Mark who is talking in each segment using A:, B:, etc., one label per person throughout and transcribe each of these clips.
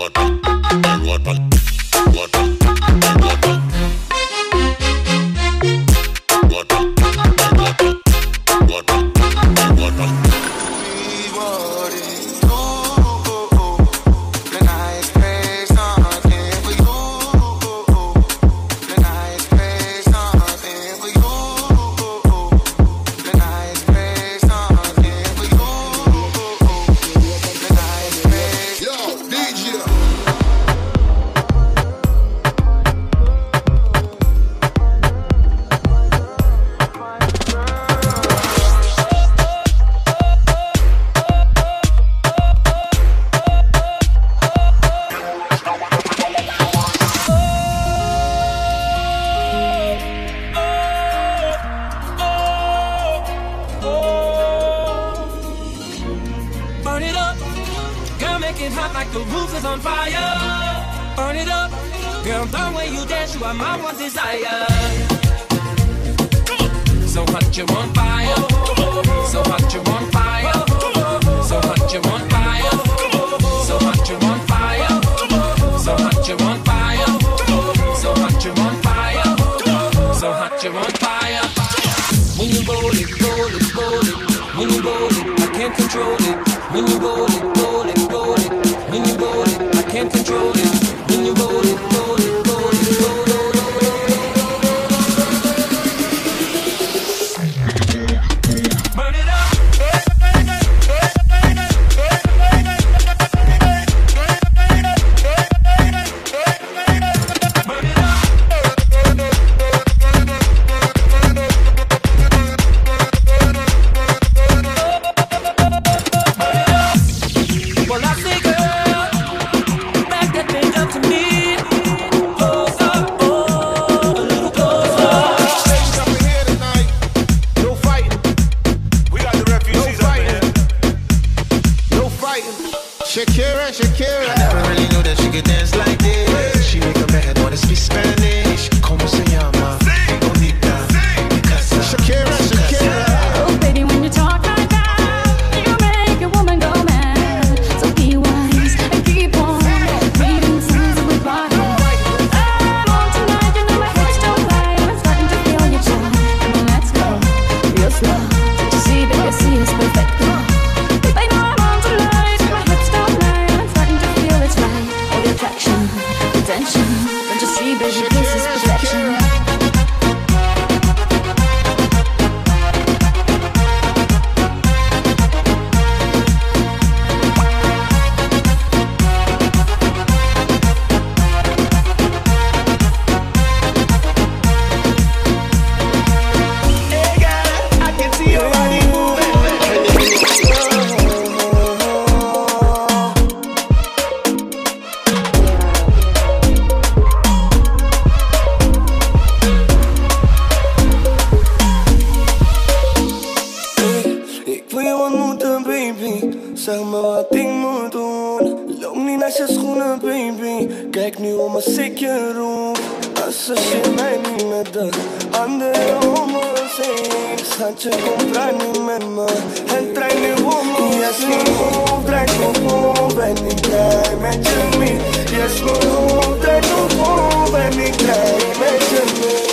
A: Look. control it when you roll it.
B: schoenen, baby Kijk nu om een sikje Als ze mij niet met de andere heen Schatje, kom draai nu met me. En draai nu om me. Yes, mijn hoofd draait nog om met je mee Yes, mijn ik met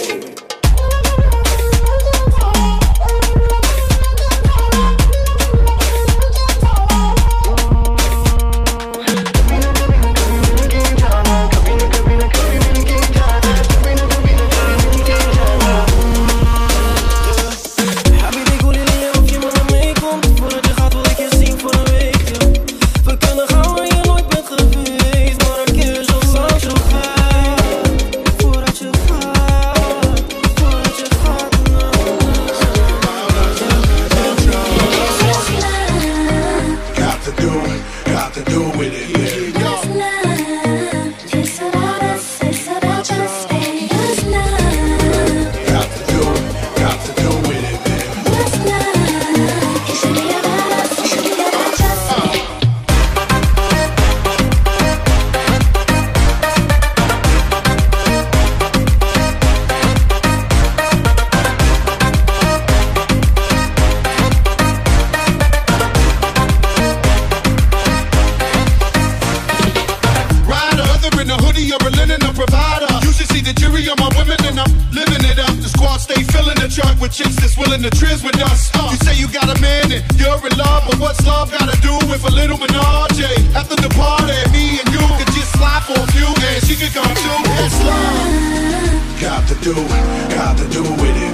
C: do,
D: got to do with it,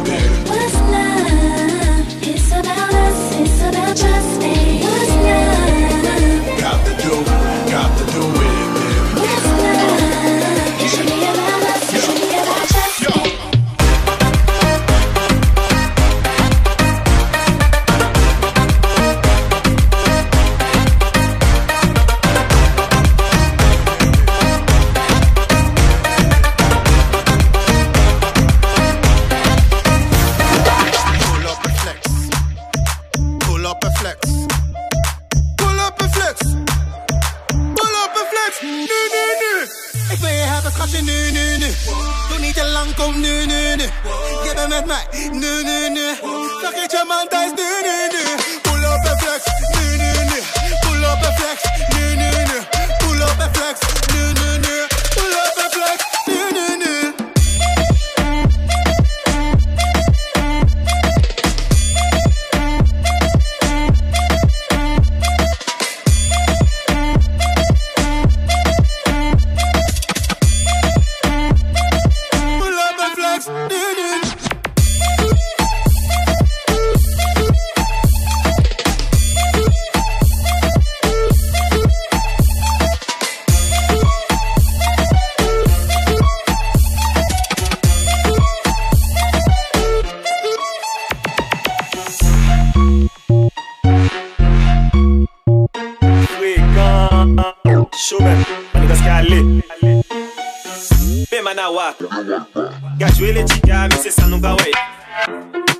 E: Chicas mais c'est ça nous va ouais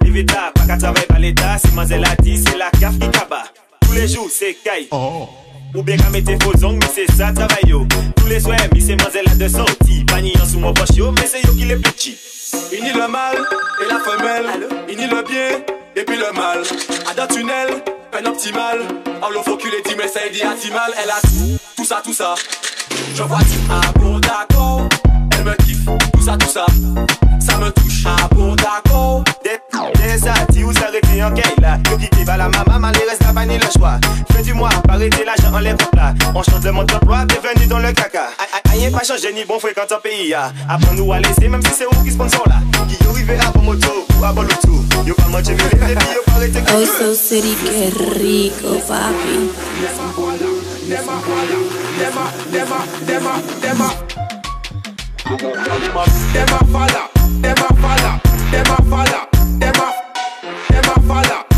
E: Evita, pas qu'à travailler par l'état Si mazel a dit c'est la caf qui kaba Tous les jours c'est caille Ou bien qu'à mettre faux ongles mais c'est ça travail yo Tous les soirs mais c'est mazel a de sortie Pagnon sous mon poche yo mais c'est yo qui les petit
F: Il nie le mal et la femelle. Il nie le bien et puis le mal. À d'un tunnel, peine optimale. En l'eau faut qu'il ait dit, mais ça dit atimal. Elle a tout, tout ça, tout ça. Je vois tout, ah bon, d'accord. Me kiffe, tout ça, tout ça. Ça me touche, ah bon, d'accord.
E: Des, ati ou s'arrêter en caille là. Yo qui va la maman, mal les reste pas ni le choix. Fais du mois, arrêter l'argent en les là. On change de mode d'emploi, bienvenue dans le caca. Aïe, pas changé ni bon fréquent en pays ya Apprends-nous à laisser, même si c'est vous qui sponsor là. Qui yo rive à bon moto ou à bon l'auto Yo pas manger, mais les filles, yo pas arrêter que
G: Oh, so city, qué rico, papi.
H: Modern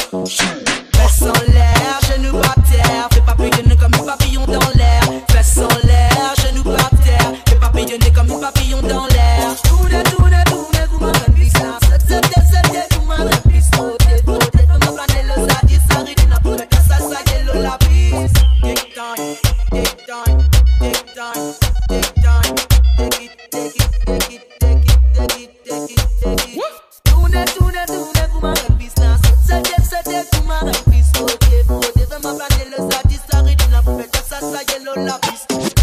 H: shoot, shoot. una
I: pista.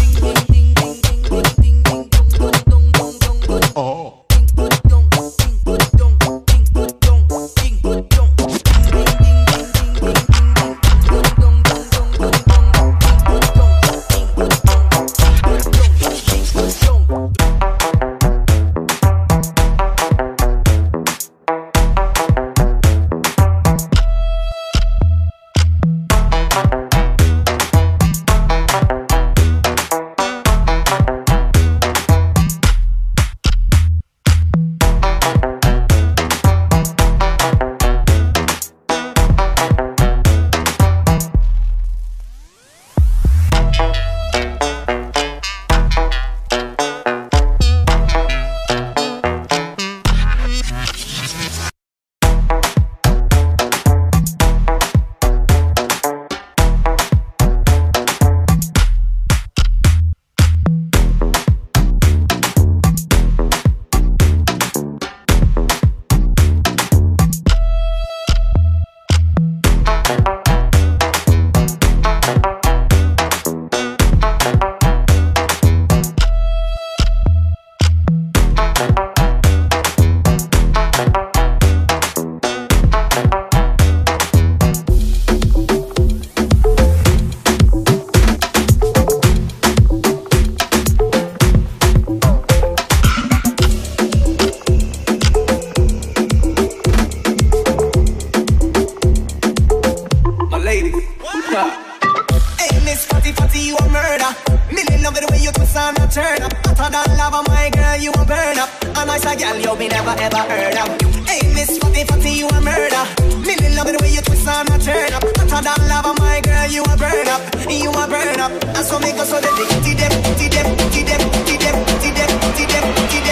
I: You twist and a turn up. Hotter than lava, my girl, you a burn up. A nice a gal you be never ever heard of. Hey, Miss Fatty Fatty, you a murder. Million love it the way you twist and a turn up. Hotter than lava, my girl, you a burn up. You a burn up. And so make us so that they ti dem, ti dem, ti dem, ti dem, ti dem, ti dem, ti dem,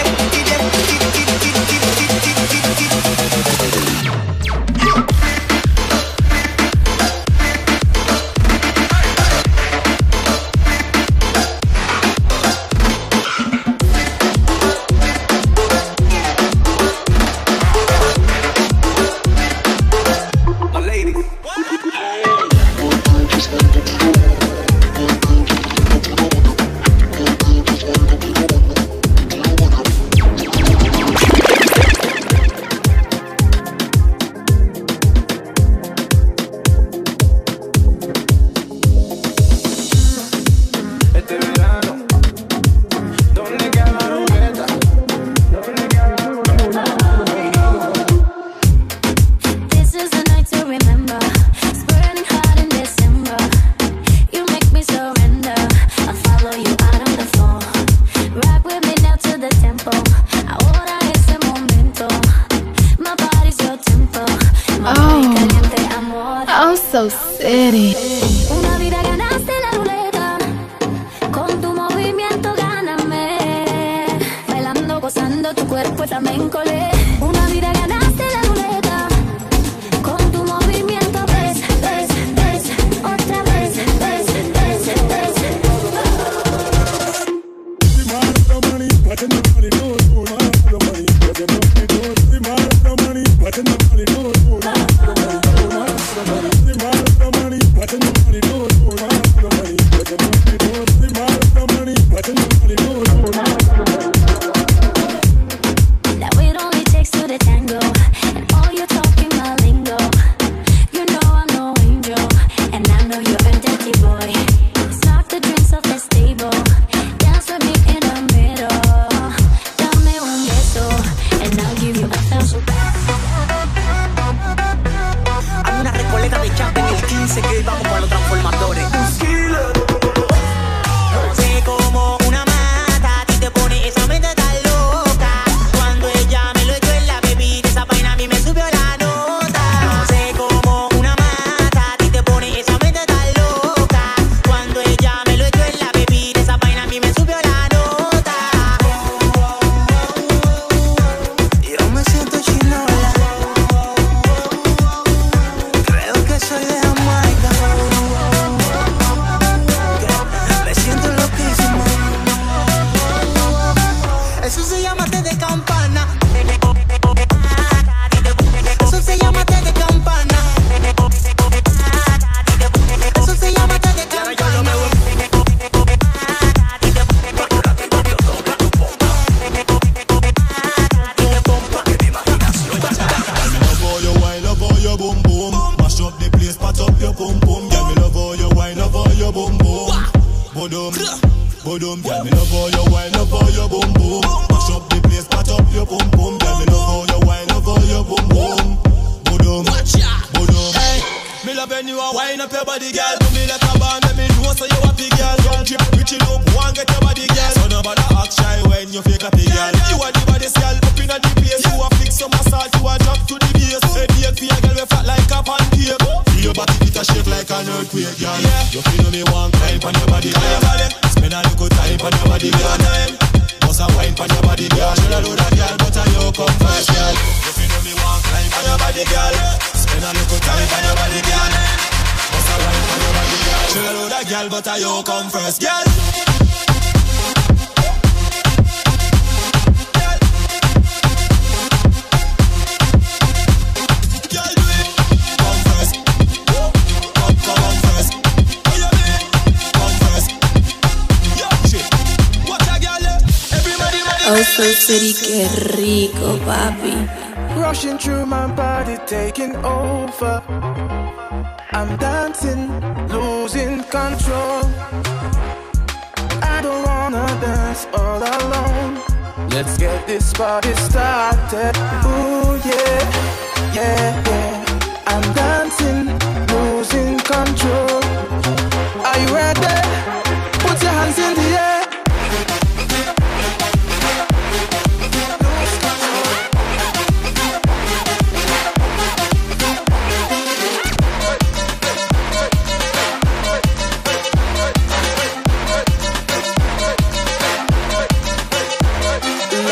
J: bodum. Girl, me love how you wine, love how you boom boom. Mash up the place, pat up your pum pum. Girl, me love how you wine, love how you boom boom. Bodum, bodum. Hey, me love when you a wine up your body, girl. Do me like a band, let me know so you happy, girl. Don't trip, reach it up, one get your body, girl. So nobody act shy when you fake happy, girl. You are the baddest girl up inna the place. You a fix some massage, you a drop to the base. Ache for your girl, we fat like a pancake. Feel your body it a shake like an earthquake, girl. You feel me one climb on your body, girl. Spend a little time on your body, girl. Bust a wine on your body, girl. Should I do that, girl? But I you come first, girl. You feel me one climb on your body, girl. Spend a little time on your body, girl. Bust a wine on your body, girl. Should I do that, girl? But I you come first, girl.
G: So city, qué rico, papi.
K: Rushing through my body, taking over. I'm dancing, losing control. I don't wanna dance all alone. Let's get this party started. Ooh, yeah, yeah, yeah. I'm dancing, losing control. Are you ready? Put your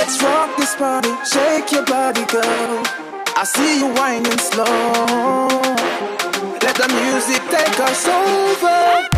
K: Let's rock this party, shake your body, girl. I see you whining slow. Let the music take us over.